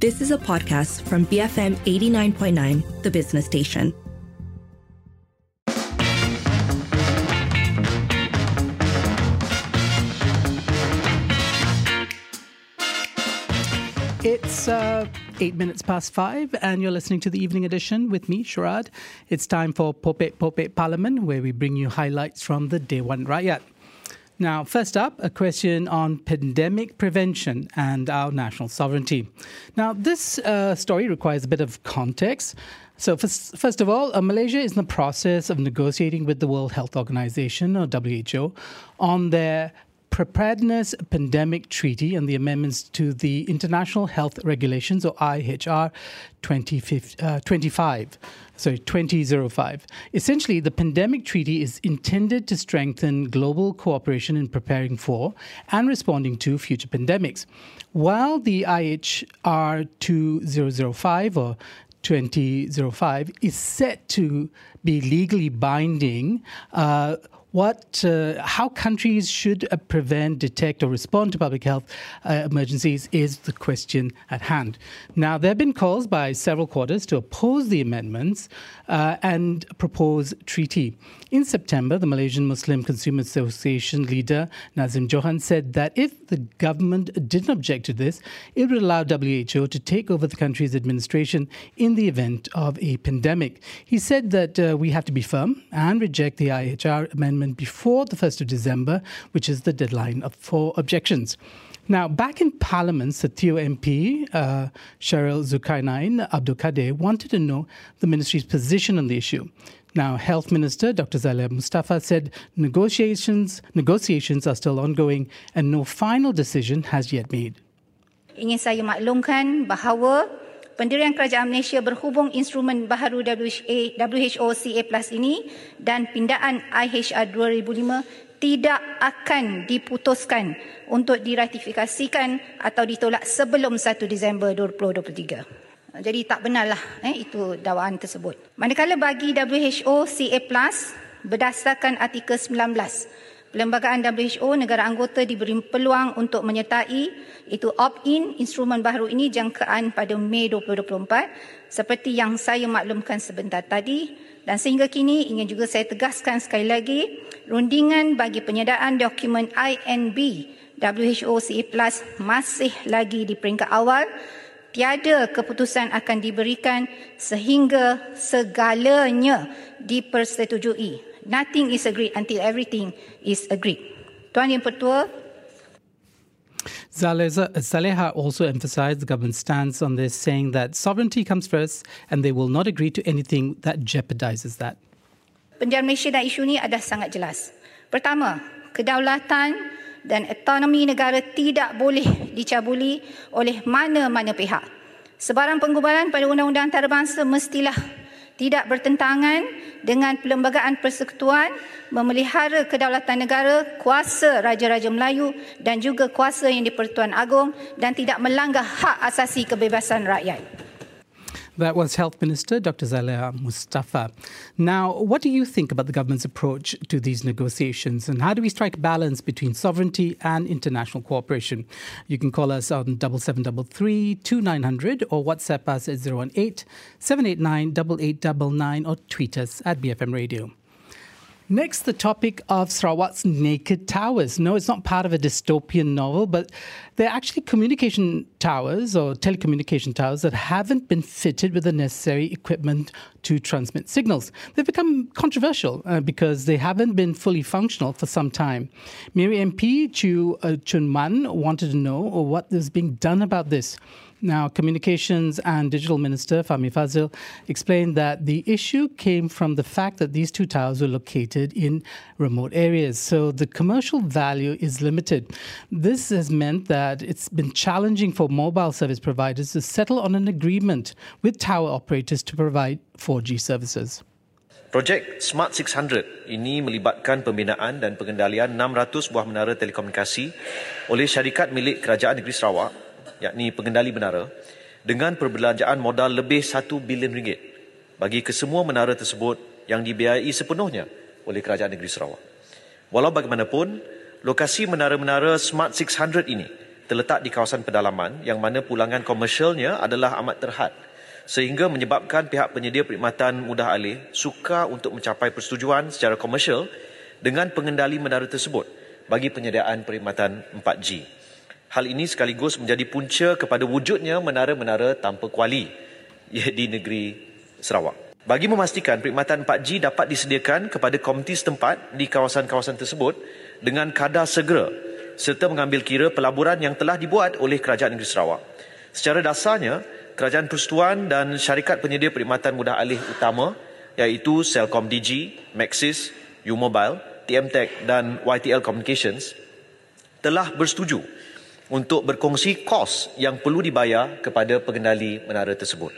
This is a podcast from BFM 89.9, the business station. It's uh, eight minutes past five, and you're listening to the evening edition with me, Sharad. It's time for Popek Popek Parlimen, where we bring you highlights from the day Dewan Rakyat. Now, first up, a question on pandemic prevention and our national sovereignty. Now, this uh, story requires a bit of context. So, first, first of all, uh, Malaysia is in the process of negotiating with the World Health Organization, or WHO, on their Preparedness Pandemic Treaty and the amendments to the International Health Regulations, or IHR 2025 sorry, 2005. Essentially, the pandemic treaty is intended to strengthen global cooperation in preparing for and responding to future pandemics. While the IHR 2005 or 2005 is set to be legally binding, uh, what, uh, how countries should uh, prevent, detect, or respond to public health uh, emergencies is the question at hand. Now, there have been calls by several quarters to oppose the amendments uh, and propose treaty. In September, the Malaysian Muslim Consumer Association leader Nadzim Johan said that if the government didn't object to this, it would allow WHO to take over the country's administration in the event of a pandemic. He said that uh, we have to be firm and reject the IHR amendment amendment before the 1st of December, which is the deadline for objections. Now, back in Parliament, Setiu MP uh, Shaharizukirnain Abdul Kadir wanted to know the ministry's position on the issue. Now, Health Minister Dr. Zaliha Mustafa said negotiations negotiations are still ongoing and no final decision has yet made. Ingin saya maklumkan bahawa pendirian kerajaan Malaysia berhubung instrumen baharu WHO CA Plus ini dan pindaan IHR 2005 tidak akan diputuskan untuk diratifikasikan atau ditolak sebelum 1 Disember 2023. Jadi tak benarlah eh, itu dakwaan tersebut. Manakala bagi WHO CA Plus berdasarkan artikel 19 Perlembagaan WHO negara anggota diberi peluang untuk menyertai itu opt-in instrumen baru ini jangkaan pada Mei 2024 seperti yang saya maklumkan sebentar tadi. Dan sehingga kini ingin juga saya tegaskan sekali lagi rundingan bagi penyediaan dokumen INB WHO CE Plus masih lagi di peringkat awal. Tiada keputusan akan diberikan sehingga segalanya dipersetujui nothing is agreed until everything is agreed. Tuan Yang Pertua. Zaliha also emphasized the government's stance on this, saying that sovereignty comes first and they will not agree to anything that jeopardizes that. Penjara Malaysia dan isu ini adalah sangat jelas. Pertama, kedaulatan dan autonomi negara tidak boleh dicabuli oleh mana-mana pihak. Sebarang penggubaran pada undang-undang antarabangsa mestilah tidak bertentangan dengan perlembagaan persekutuan memelihara kedaulatan negara, kuasa Raja-Raja Melayu dan juga kuasa yang di-Pertuan Agong dan tidak melanggar hak asasi kebebasan rakyat. That was Health Minister Dr. Zaliha Mustafa. Now, what do you think about the government's approach to these negotiations and how do we strike balance between sovereignty and international cooperation? You can call us on 7733 2900 or WhatsApp us at 018 789 8899 or tweet us at BFM Radio. Next, the topic of Sarawak's naked towers. No, it's not part of a dystopian novel, but they're actually communication towers or telecommunication towers that haven't been fitted with the necessary equipment to transmit signals. They've become controversial uh, because they haven't been fully functional for some time. Miri MP Chu uh, Choon Man wanted to know what is being done about this. Now, Communications and Digital Minister Fahmi Fadzil explained that the issue came from the fact that these two towers were located in remote areas, so the commercial value is limited. This has meant that it's been challenging for mobile service providers to settle on an agreement with tower operators to provide 4G services. Projek Smart 600 ini melibatkan pembinaan dan pengendalian 600 buah menara telekomunikasi oleh syarikat milik Kerajaan Negeri Sarawak yakni pengendali menara dengan perbelanjaan modal lebih 1 bilion ringgit bagi kesemua menara tersebut yang dibiayai sepenuhnya oleh Kerajaan Negeri Sarawak. Walau bagaimanapun, lokasi menara-menara Smart 600 ini terletak di kawasan pedalaman yang mana pulangan komersialnya adalah amat terhad sehingga menyebabkan pihak penyedia perkhidmatan mudah alih sukar untuk mencapai persetujuan secara komersial dengan pengendali menara tersebut bagi penyediaan perkhidmatan 4G. Hal ini sekaligus menjadi punca kepada wujudnya menara-menara tanpa kuali di negeri Sarawak. Bagi memastikan perkhidmatan 4G dapat disediakan kepada komuniti setempat di kawasan-kawasan tersebut dengan kadar segera serta mengambil kira pelaburan yang telah dibuat oleh Kerajaan Negeri Sarawak. Secara dasarnya, Kerajaan Persekutuan dan syarikat penyedia perkhidmatan mudah alih utama iaitu Celcom DG, Maxis, U-Mobile, TM-Tech dan YTL Communications telah bersetuju untuk berkongsi kos yang perlu dibayar kepada pengendali menara tersebut.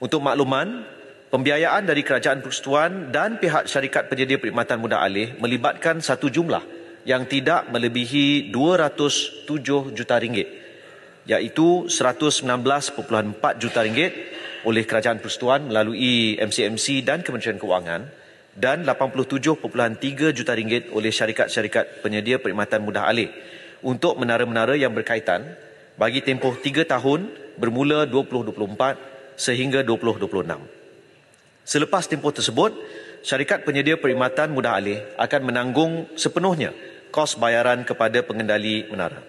Untuk makluman, pembiayaan dari Kerajaan Persekutuan dan pihak syarikat penyedia perkhidmatan mudah alih melibatkan satu jumlah yang tidak melebihi 207 juta ringgit iaitu 119.4 juta ringgit oleh Kerajaan Persekutuan melalui MCMC dan Kementerian Keuangan dan 87.3 juta ringgit oleh syarikat-syarikat penyedia perkhidmatan mudah alih untuk menara-menara yang berkaitan bagi tempoh 3 tahun bermula 2024 sehingga 2026. Selepas tempoh tersebut, syarikat penyedia perkhidmatan mudah alih akan menanggung sepenuhnya kos bayaran kepada pengendali menara.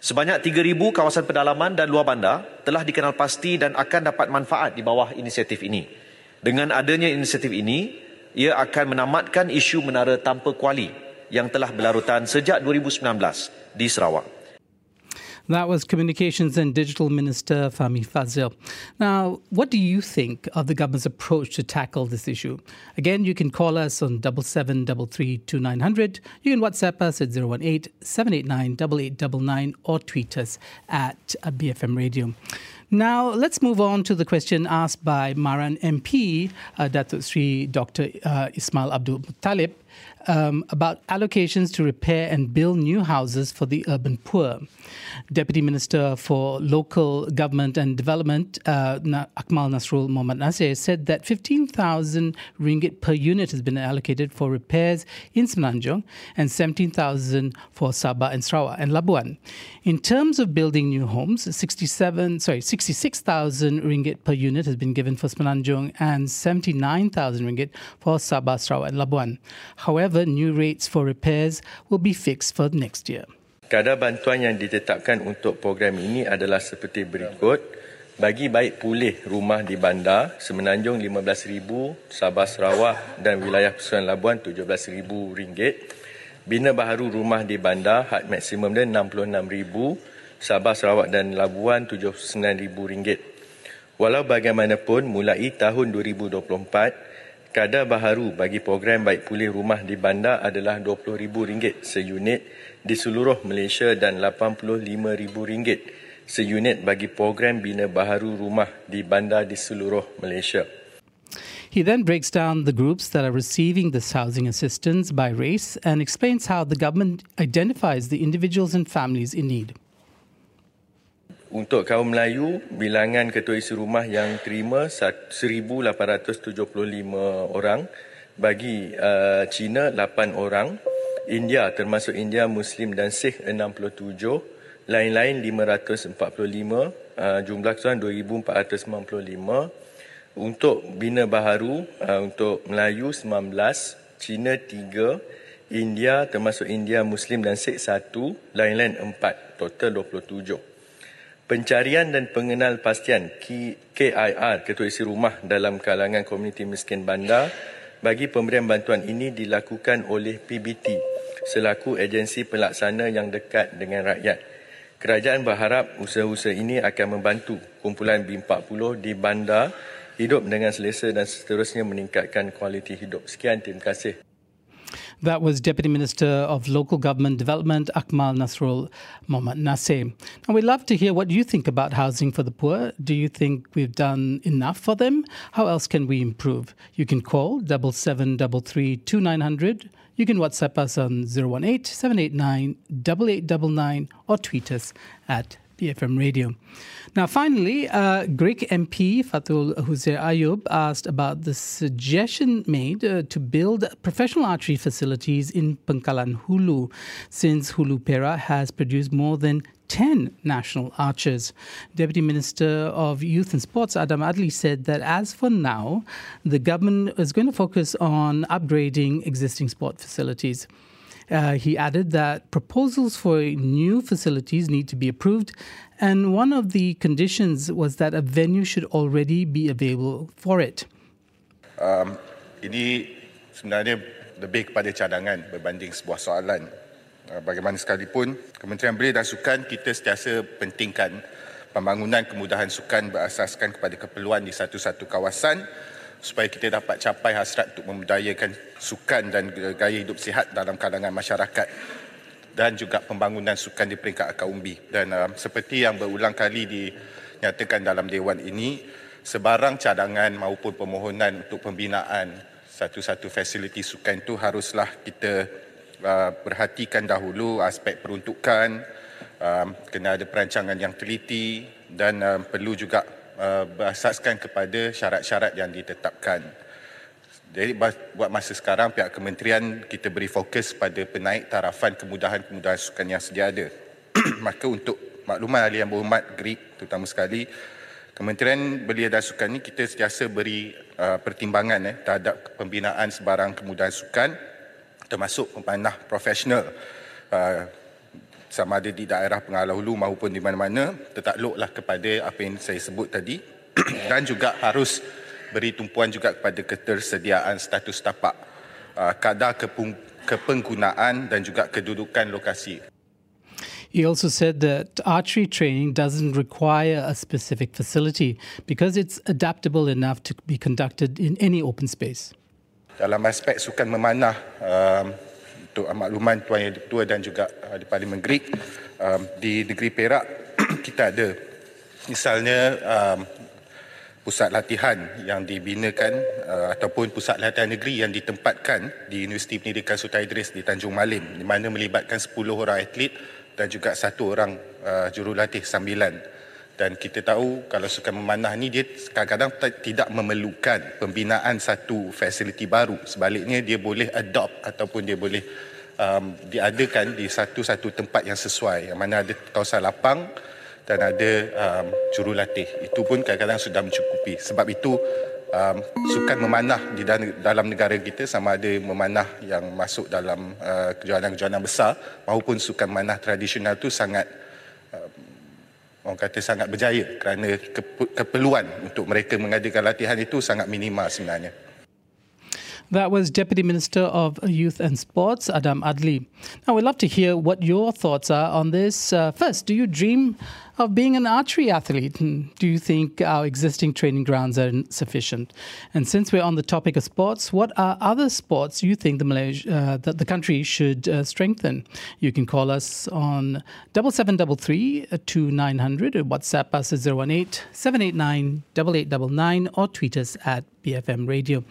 Sebanyak 3,000 kawasan pedalaman dan luar bandar telah dikenal pasti dan akan dapat manfaat di bawah inisiatif ini. Dengan adanya inisiatif ini, ia akan menamatkan isu menara tanpa kuali yang telah berlarutan sejak 2019 di Sarawak. That was Communications and Digital Minister Fahmi Fadzil. Now, what do you think of the government's approach to tackle this issue? Again, you can call us on 77332900. You can WhatsApp us at 018 789 8899 or tweet us at BFM Radio. Now, let's move on to the question asked by Maran MP, uh, Datuk Sri Dr. Uh, Ismail Abdul Muttalib um, about allocations to repair and build new houses for the urban poor. Deputy Minister for Local Government and Development, uh, Akmal Nasrul Mohammad Nasir, said that 15,000 ringgit per unit has been allocated for repairs in Semenanjung and 17,000 for Sabah and Sarawak and Labuan. In terms of building new homes, 67, sorry, 66,000 ringgit per unit has been given for Semenanjung and 79,000 ringgit for Sabah, Sarawak and Labuan. However, new rates for repairs will be fixed for next year. Kadar bantuan yang ditetapkan untuk program ini adalah seperti berikut. Bagi baik pulih rumah di bandar, Semenanjung RM15,000, Sabah Sarawak dan wilayah Persekutuan Labuan RM17,000. Bina baharu rumah di bandar, had maksimum dia RM66,000, Sabah Sarawak dan Labuan RM79,000. Walau bagaimanapun, mulai tahun 2024, Kadar baharu bagi program baik pulih rumah di bandar adalah RM20,000 seunit di seluruh Malaysia dan RM85,000 seunit bagi program bina baharu rumah di bandar di seluruh Malaysia. He then breaks down the groups that are receiving this housing assistance by race and explains how the government identifies the individuals and families in need. Untuk kaum Melayu, bilangan ketua isi rumah yang terima 1,875 orang. Bagi uh, Cina, 8 orang. India termasuk India, Muslim dan Sikh 67. Lain-lain 545. Uh, jumlah keseluruhan 2,495. Untuk Bina Baharu, uh, untuk Melayu 19. Cina 3. India termasuk India, Muslim dan Sikh 1. Lain-lain 4. Total 27. Pencarian dan pengenal pastian KIR Ketua Isi Rumah dalam kalangan komuniti miskin bandar bagi pemberian bantuan ini dilakukan oleh PBT selaku agensi pelaksana yang dekat dengan rakyat. Kerajaan berharap usaha-usaha ini akan membantu kumpulan B40 di bandar hidup dengan selesa dan seterusnya meningkatkan kualiti hidup. Sekian, terima kasih. That was Deputy Minister of Local Government Development, Akmal Nasrul Mohammad Nasir. Now, we'd love to hear what you think about housing for the poor. Do you think we've done enough for them? How else can we improve? You can call 7733 You can WhatsApp us on 018 789 8899 or tweet us at BFM Radio. Now, finally, uh, Gerik MP Fathul Huzir Ayob asked about the suggestion made uh, to build professional archery facilities in Pengkalan Hulu, since Hulu Perak has produced more than 10 national archers. Deputy Minister of Youth and Sports Adam Adli said that as for now, the government is going to focus on upgrading existing sport facilities. Uh, he added that proposals for new facilities need to be approved, and one of the conditions was that a venue should already be available for it. Um, ini sebenarnya lebih kepada cadangan berbanding sebuah soalan. Uh, bagaimana sekalipun, Kementerian Belia dan Sukan kita sentiasa pentingkan pembangunan kemudahan sukan berasaskan kepada keperluan di satu-satu kawasan supaya kita dapat capai hasrat untuk memudayakan sukan dan gaya hidup sihat dalam kalangan masyarakat dan juga pembangunan sukan di peringkat akar umbi. Dan uh, seperti yang berulang kali dinyatakan dalam Dewan ini, sebarang cadangan maupun permohonan untuk pembinaan satu-satu fasiliti sukan itu haruslah kita uh, perhatikan dahulu aspek peruntukan, uh, kena ada perancangan yang teliti dan uh, perlu juga Uh, berasaskan kepada syarat-syarat yang ditetapkan. Jadi buat masa sekarang pihak kementerian kita beri fokus pada penaik tarafan kemudahan-kemudahan sukan yang sedia ada. Maka untuk makluman ahli yang berhormat Greek terutama sekali Kementerian Belia dan Sukan ini kita sentiasa beri uh, pertimbangan eh, terhadap pembinaan sebarang kemudahan sukan termasuk pemanah profesional uh, sama ada di daerah Pengalau Hulu maupun di mana-mana tertakluklah kepada apa yang saya sebut tadi dan juga harus beri tumpuan juga kepada ketersediaan status tapak uh, kadar kepenggunaan dan juga kedudukan lokasi. He also said that archery training doesn't require a specific facility because it's adaptable enough to be conducted in any open space. Dalam aspek sukan memanah, um, untuk makluman Tuan Yang Ketua dan juga uh, di Parlimen Greek. Um, di negeri Perak kita ada misalnya um, pusat latihan yang dibinakan uh, ataupun pusat latihan negeri yang ditempatkan di Universiti Pendidikan Sultan Idris di Tanjung Malim di mana melibatkan 10 orang atlet dan juga satu orang uh, jurulatih sambilan dan kita tahu kalau sukan memanah ni dia kadang-kadang tidak memerlukan pembinaan satu fasiliti baru. Sebaliknya dia boleh adopt ataupun dia boleh um, diadakan di satu-satu tempat yang sesuai. Yang mana ada kawasan lapang dan ada um, jurulatih itu pun kadang-kadang sudah mencukupi. Sebab itu um, sukan memanah di dalam negara kita sama ada memanah yang masuk dalam uh, kejohanan-kejohanan besar maupun sukan memanah tradisional itu sangat orang kata sangat berjaya kerana keperluan untuk mereka mengadakan latihan itu sangat minimal sebenarnya. That was Deputy Minister of Youth and Sports, Adam Adli. Now, we'd love to hear what your thoughts are on this. Uh, first, do you dream of being an archery athlete? Do you think our existing training grounds are sufficient? And since we're on the topic of sports, what are other sports you think the Malaysia, uh, that the country should uh, strengthen? You can call us on double seven double three uh, nine hundred or WhatsApp us at zero one eight seven eight nine double eight double nine or tweet us at BFM Radio.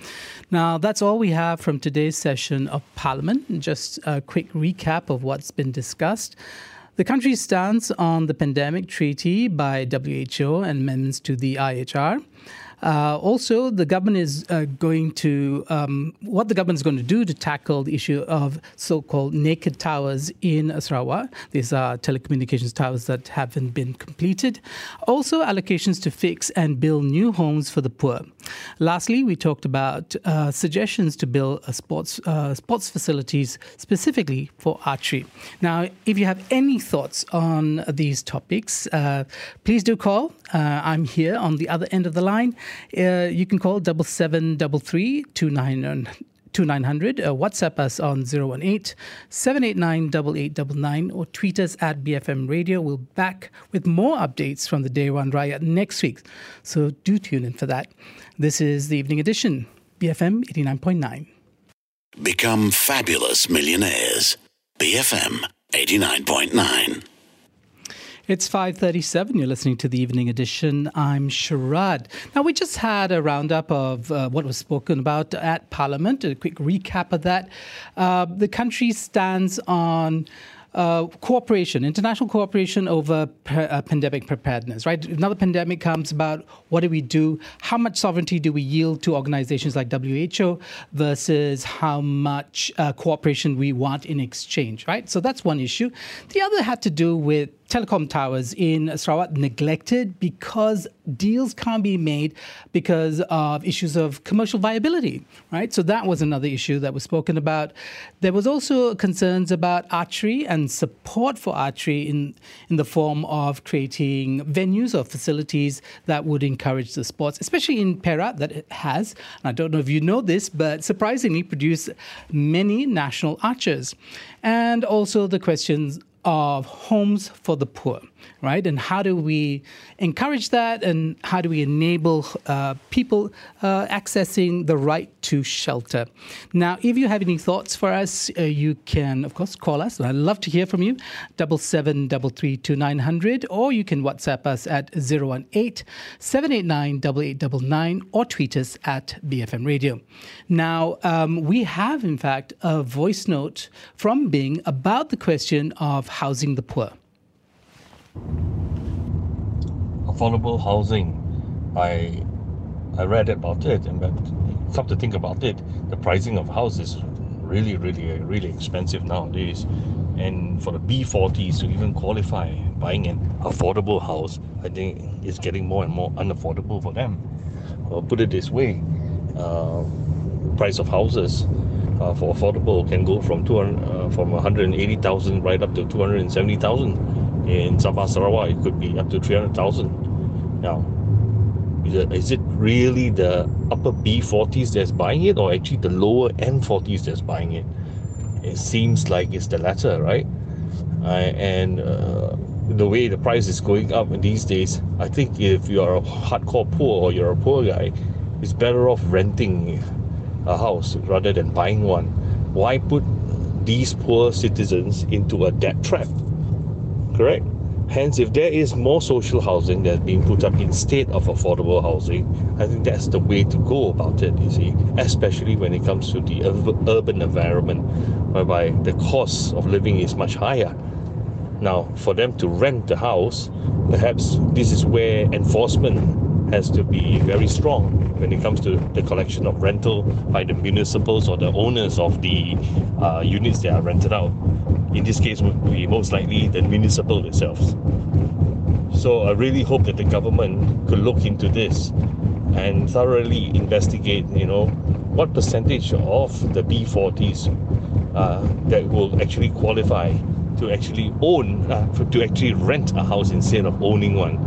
Now, that's all we have from today's session of Parliament. Just a quick recap of what's been discussed. The country's stance on the pandemic treaty by WHO and amendments to the IHR. Uh, also, the government is uh, going to, um, what the government is going to do to tackle the issue of so called naked towers in Sarawak. These are telecommunications towers that haven't been completed. Also, allocations to fix and build new homes for the poor. Lastly, we talked about uh, suggestions to build sports, uh, sports facilities specifically for archery. Now, if you have any thoughts on these topics, uh, please do call. Uh, I'm here on the other end of the line. Uh, you can call double seven double three two nine. 2900, uh, WhatsApp us on 018 789 8899 or tweet us at BFM Radio. We'll be back with more updates from the Dewan Rakyat next week. So do tune in for that. This is the evening edition, BFM 89.9. Become fabulous millionaires. BFM 89.9. It's 5:37. You're listening to the evening edition. I'm Sharad. Now we just had a roundup of uh, what was spoken about at Parliament. A quick recap of that. Uh, the country stands on uh, cooperation, international cooperation over uh, pandemic preparedness, right? Another pandemic comes about, what do we do? How much sovereignty do we yield to organizations like WHO versus how much uh, cooperation we want in exchange, right? So that's one issue. The other had to do with telecom towers in Sarawak neglected because deals can't be made because of issues of commercial viability, right? So that was another issue that was spoken about. There was also concerns about archery and support for archery in, in the form of creating venues or facilities that would encourage the sports, especially in Perak that it has. I don't know if you know this, but surprisingly produce many national archers. And also the questions of homes for the poor, right? And how do we encourage that? And how do we enable uh, people uh, accessing the right to shelter? Now, if you have any thoughts for us, uh, you can, of course, call us. I'd love to hear from you. Double seven double three two nine hundred, or you can WhatsApp us at 018 789 8899 or tweet us at BFM Radio. Now, um, we have, in fact, a voice note from Bing about the question of housing the poor. Affordable housing. I I read about it and but come to think about it, the pricing of houses really, really, really expensive nowadays. And for the B40s to even qualify buying an affordable house, I think it's getting more and more unaffordable for them. I'll put it this way: uh, price of houses uh, for affordable can go from 200 uh, from 180,000 right up to 270,000. In Sabah Sarawak, it could be up to 300,000. Now, is it, really the upper B40s that's buying it, or actually the lower B40s that's buying it? It seems like it's the latter, right? Uh, and uh, the way the price is going up these days, I think if you are a hardcore poor or you're a poor guy, it's better off renting a house rather than buying one. Why put these poor citizens into a debt trap? Correct? Hence, if there is more social housing that's being put up instead of affordable housing, I think that's the way to go about it, you see, especially when it comes to the urban environment, whereby the cost of living is much higher. Now, for them to rent the house, perhaps this is where enforcement has to be very strong when it comes to the collection of rental by the municipals or the owners of the uh, units that are rented out. In this case, would be most likely the municipal itself. So I really hope that the government could look into this and thoroughly investigate, you know, what percentage of the B40s uh, that will actually qualify to actually own, uh, to actually rent a house instead of owning one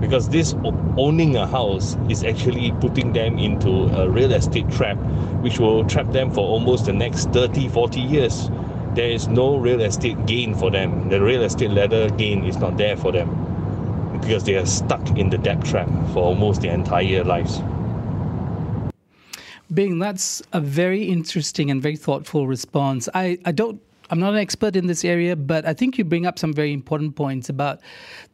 because this owning a house is actually putting them into a real estate trap which will trap them for almost the next 30 40 years there is no real estate gain for them the real estate ladder gain is not there for them because they are stuck in the debt trap for almost their entire lives Bing, that's a very interesting and very thoughtful response. I, I don't I'm not an expert in this area, but I think you bring up some very important points about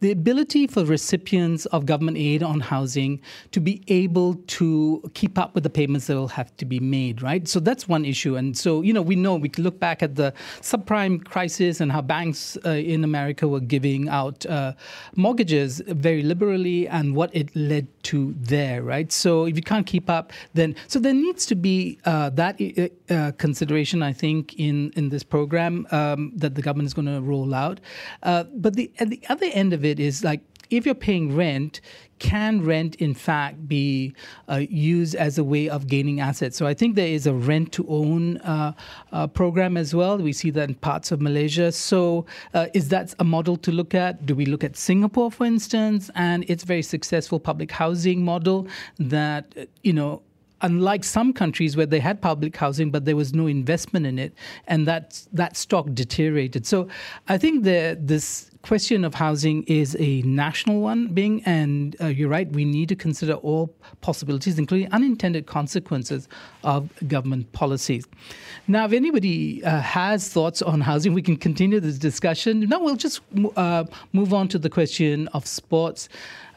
the ability for recipients of government aid on housing to be able to keep up with the payments that will have to be made, right? So that's one issue. And so, you know, we know we can look back at the subprime crisis and how banks uh, in America were giving out uh, mortgages very liberally and what it led to there, right? So if you can't keep up, then so there needs to be uh, that uh, consideration, I think, in in this program um, that the government is going to roll out. Uh, but the at the other end of it is like if you're paying rent, can rent in fact be uh, used as a way of gaining assets? So I think there is a rent to own uh, uh, program as well. We see that in parts of Malaysia. So uh, is that a model to look at? Do we look at Singapore, for instance, and its very successful public housing model that, you know, unlike some countries where they had public housing but there was no investment in it and that that stock deteriorated. So i think the this question of housing is a national one Bing and uh, you're right we need to consider all possibilities including unintended consequences of government policies now if anybody uh, has thoughts on housing we can continue this discussion now we'll just uh, move on to the question of sports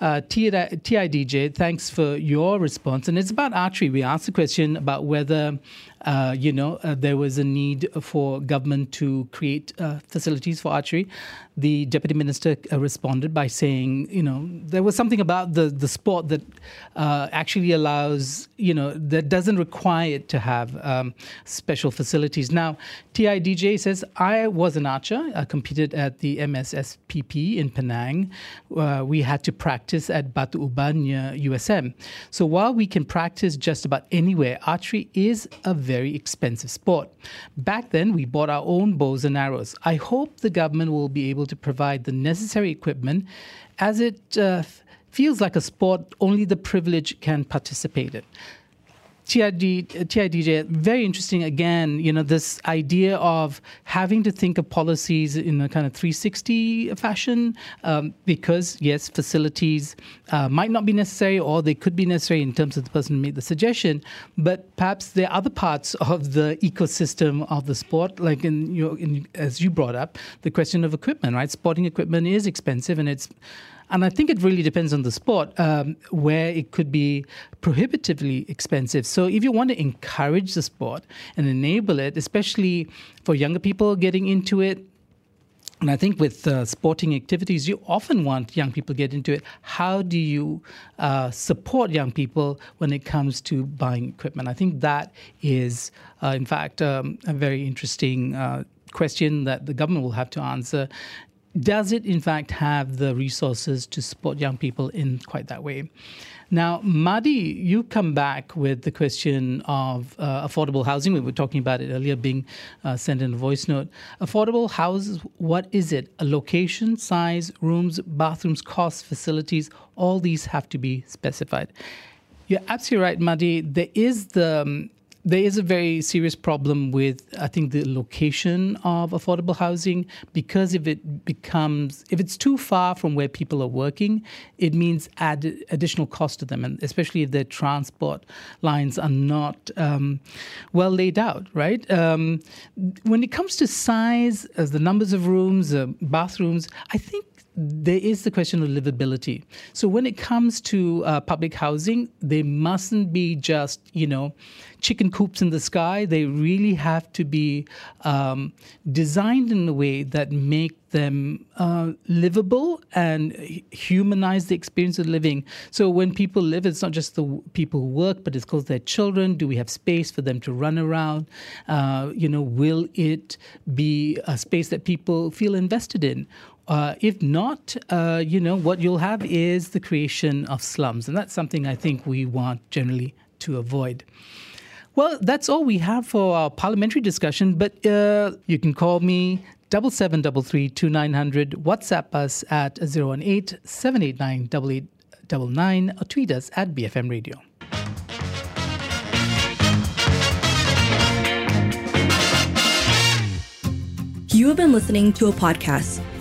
Uh, TIDJ, thanks for your response. And it's about archery. We asked the question about whether uh, you know, uh, there was a need for government to create uh, facilities for archery. The deputy minister uh, responded by saying, you know, there was something about the the sport that uh, actually allows, you know, that doesn't require it to have um, special facilities. Now, TIDJ says, I was an archer. I competed at the MSSPP in Penang. we had to practice at Batu Uban near USM. So while we can practice just about anywhere, archery is a very very expensive sport. Back then, we bought our own bows and arrows. I hope the government will be able to provide the necessary equipment as it uh, feels like a sport only the privileged can participate in. TID, TIDJ, very interesting again, you know, this idea of having to think of policies in a kind of 360 fashion um, because, yes, facilities uh, might not be necessary or they could be necessary in terms of the person who made the suggestion, but perhaps there are other parts of the ecosystem of the sport, like in your, in, as you brought up, the question of equipment, right? Sporting equipment is expensive and it's and I think it really depends on the sport um, where it could be prohibitively expensive. So if you want to encourage the sport and enable it, especially for younger people getting into it, and I think with uh, sporting activities, you often want young people to get into it. How do you uh, support young people when it comes to buying equipment? I think that is, uh, in fact, um, a very interesting uh, question that the government will have to answer does it in fact have the resources to support young people in quite that way? Now, Madi, you come back with the question of uh, affordable housing. We were talking about it earlier, being uh, sent in a voice note. Affordable houses, what is it? A location, size, rooms, bathrooms, costs, facilities, all these have to be specified. You're absolutely right, Madi. There is the um, there is a very serious problem with, I think, the location of affordable housing because if it becomes, if it's too far from where people are working, it means add additional cost to them, and especially if their transport lines are not um, well laid out, right? Um, when it comes to size, as the numbers of rooms, uh, bathrooms, I think there is the question of livability. So when it comes to uh, public housing, they mustn't be just, you know, chicken coops in the sky. They really have to be um, designed in a way that make them uh, livable and humanize the experience of living. So when people live, it's not just the people who work, but it's because their children. Do we have space for them to run around? Uh, you know, will it be a space that people feel invested in? Uh, if not, uh, you know, what you'll have is the creation of slums. And that's something I think we want generally to avoid. Well, that's all we have for our parliamentary discussion, but uh, you can call me double seven double three two nine hundred. WhatsApp us at 018 789 8899 or tweet us at BFM Radio. You have been listening to a podcast